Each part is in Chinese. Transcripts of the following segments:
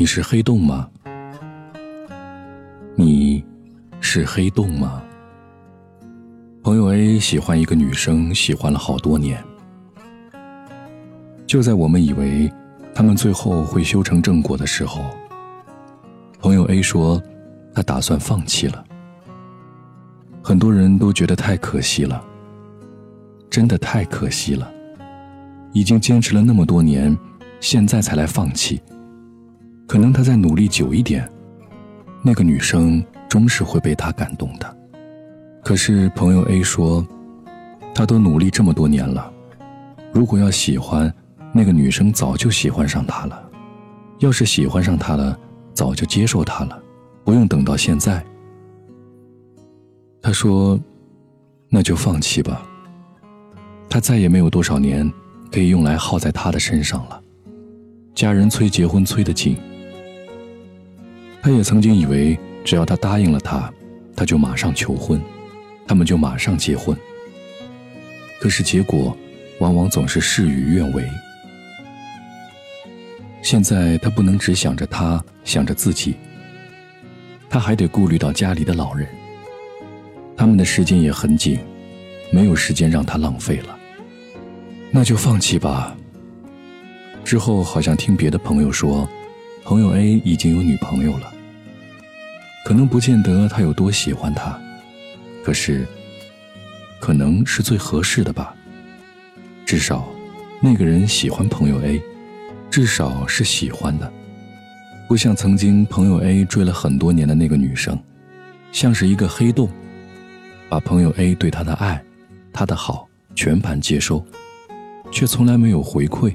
你是黑洞吗？你是黑洞吗？朋友 A 喜欢一个女生，喜欢了好多年。就在我们以为他们最后会修成正果的时候，朋友 A 说他打算放弃了。很多人都觉得太可惜了，真的太可惜了。已经坚持了那么多年，现在才来放弃，可能他再努力久一点，那个女生终是会被他感动的。可是朋友 A 说，他都努力这么多年了，如果要喜欢，那个女生早就喜欢上他了；要是喜欢上他了，早就接受他了，不用等到现在。他说：“那就放弃吧。他再也没有多少年可以用来耗在他的身上了。家人催结婚催得紧，他也曾经以为只要他答应了他，他就马上求婚。”他们就马上结婚，可是结果往往总是事与愿违。现在他不能只想着他，想着自己，他还得顾虑到家里的老人，他们的时间也很紧，没有时间让他浪费了。那就放弃吧。之后好像听别的朋友说，朋友 A 已经有女朋友了，可能不见得他有多喜欢她。可是，可能是最合适的吧。至少，那个人喜欢朋友 A，至少是喜欢的，不像曾经朋友 A 追了很多年的那个女生，像是一个黑洞，把朋友 A 对他的爱、他的好全盘接收，却从来没有回馈。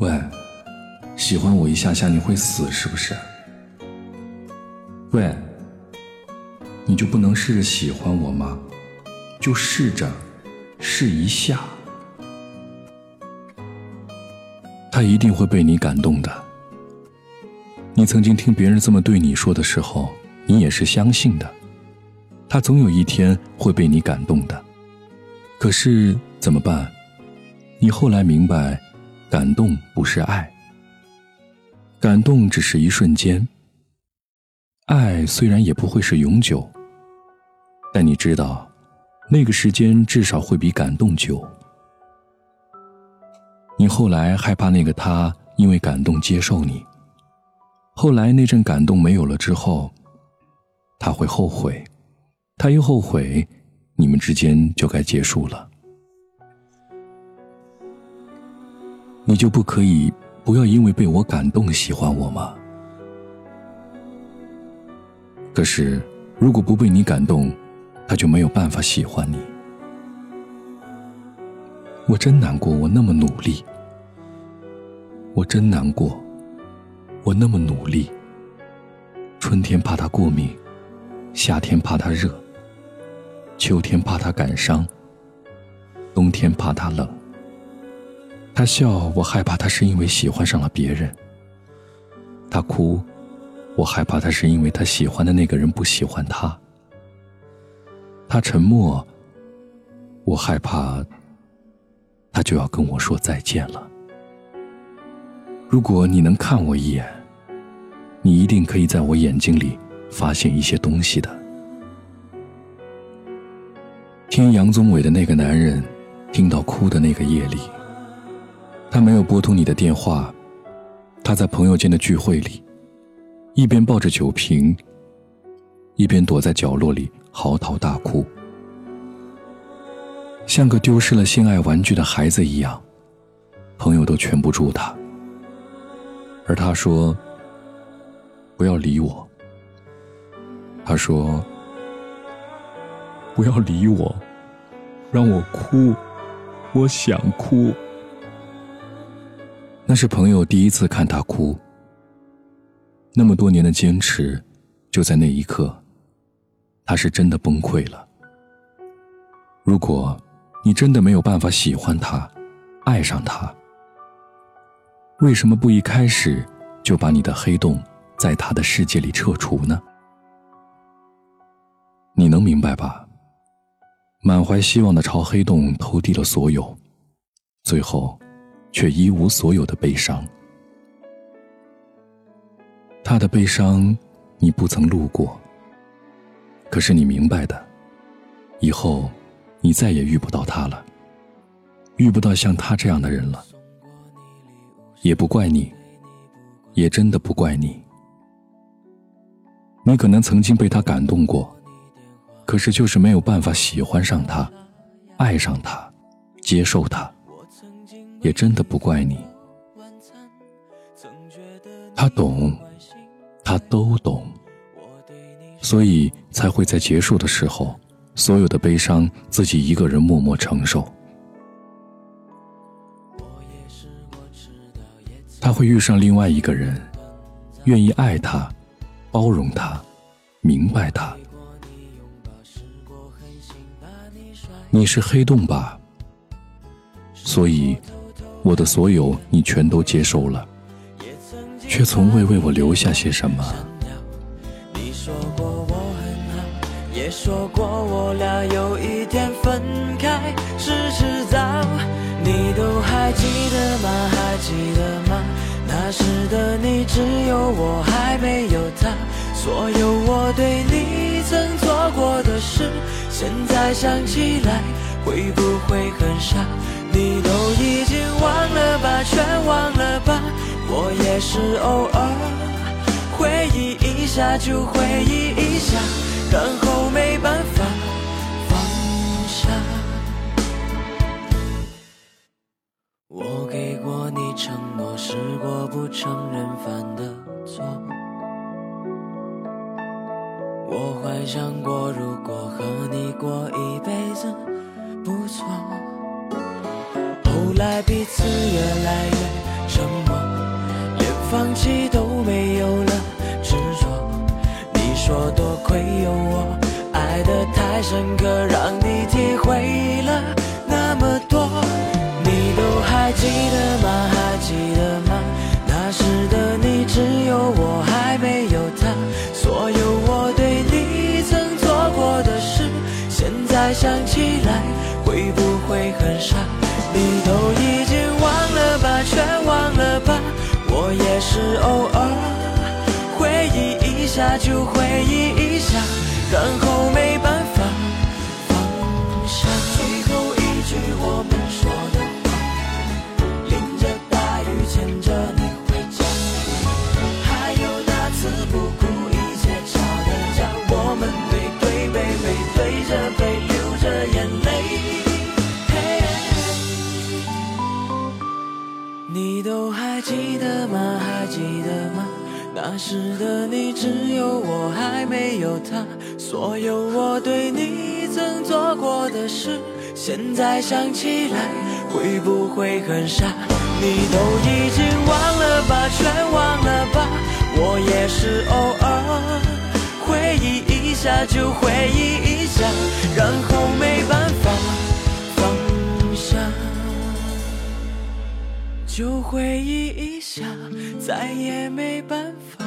喂，喜欢我一下下你会死是不是？喂。你就不能试着喜欢我吗？就试着，试一下，他一定会被你感动的。你曾经听别人这么对你说的时候，你也是相信的。他总有一天会被你感动的。可是怎么办？你后来明白，感动不是爱，感动只是一瞬间。爱虽然也不会是永久。但你知道，那个时间至少会比感动久。你后来害怕那个他因为感动接受你，后来那阵感动没有了之后，他会后悔，他一后悔，你们之间就该结束了。你就不可以不要因为被我感动喜欢我吗？可是如果不被你感动，他就没有办法喜欢你，我真难过。我那么努力，我真难过。我那么努力。春天怕他过敏，夏天怕他热，秋天怕他感伤，冬天怕他冷。他笑，我害怕他是因为喜欢上了别人。他哭，我害怕他是因为他喜欢的那个人不喜欢他。他沉默，我害怕他就要跟我说再见了。如果你能看我一眼，你一定可以在我眼睛里发现一些东西的。听杨宗纬的那个男人，听到哭的那个夜里，他没有拨通你的电话，他在朋友间的聚会里，一边抱着酒瓶，一边躲在角落里。嚎啕大哭，像个丢失了心爱玩具的孩子一样，朋友都劝不住他。而他说：“不要理我。”他说：“不要理我，让我哭，我想哭。”那是朋友第一次看他哭。那么多年的坚持，就在那一刻。他是真的崩溃了。如果你真的没有办法喜欢他，爱上他，为什么不一开始就把你的黑洞在他的世界里撤除呢？你能明白吧？满怀希望的朝黑洞投递了所有，最后却一无所有的悲伤。他的悲伤，你不曾路过。可是你明白的，以后你再也遇不到他了，遇不到像他这样的人了。也不怪你，也真的不怪你。你可能曾经被他感动过，可是就是没有办法喜欢上他，爱上他，接受他。也真的不怪你。他懂，他都懂，所以才会在结束的时候，所有的悲伤自己一个人默默承受。他会遇上另外一个人，愿意爱他，包容他，明白他。你是黑洞吧？所以，我的所有你全都接受了。却从未为我留下些什么。你说过我很好，也说过我俩有一天分开是迟早。你都还记得吗？还记得吗？那时的你只有我，还没有他。所有我对你曾做过的事，现在想起来会不会很傻？你都已全忘了吧。我也是偶尔回忆一下就回忆一下，然后没办法放下。我给过你承诺，试过不承认犯的错。我幻想过，如果和你过一辈子不错。来彼此越来越沉默。连放弃都没有了执着，你说多亏有我，爱得太深刻，让你体会了那么多。你都还记得吗？还记得吗？那时的你只有我，还没有他。所有我对你曾做过的事，现在想起来会不会很傻？回忆一下，然后没办法放下。最后一句我们说的话，淋着大雨牵着你回家，还有那次不顾一切吵的架，我们背对背背对着背流着眼泪。嘿你都还记得吗？还记得吗？那时的你只有我，还没有他。所有我对你曾做过的事，现在想起来会不会很傻？你都已经忘了吧，全忘了吧。我也是偶尔回忆一下就回忆一下，然后没办法放下。就回忆一下，再也没办法。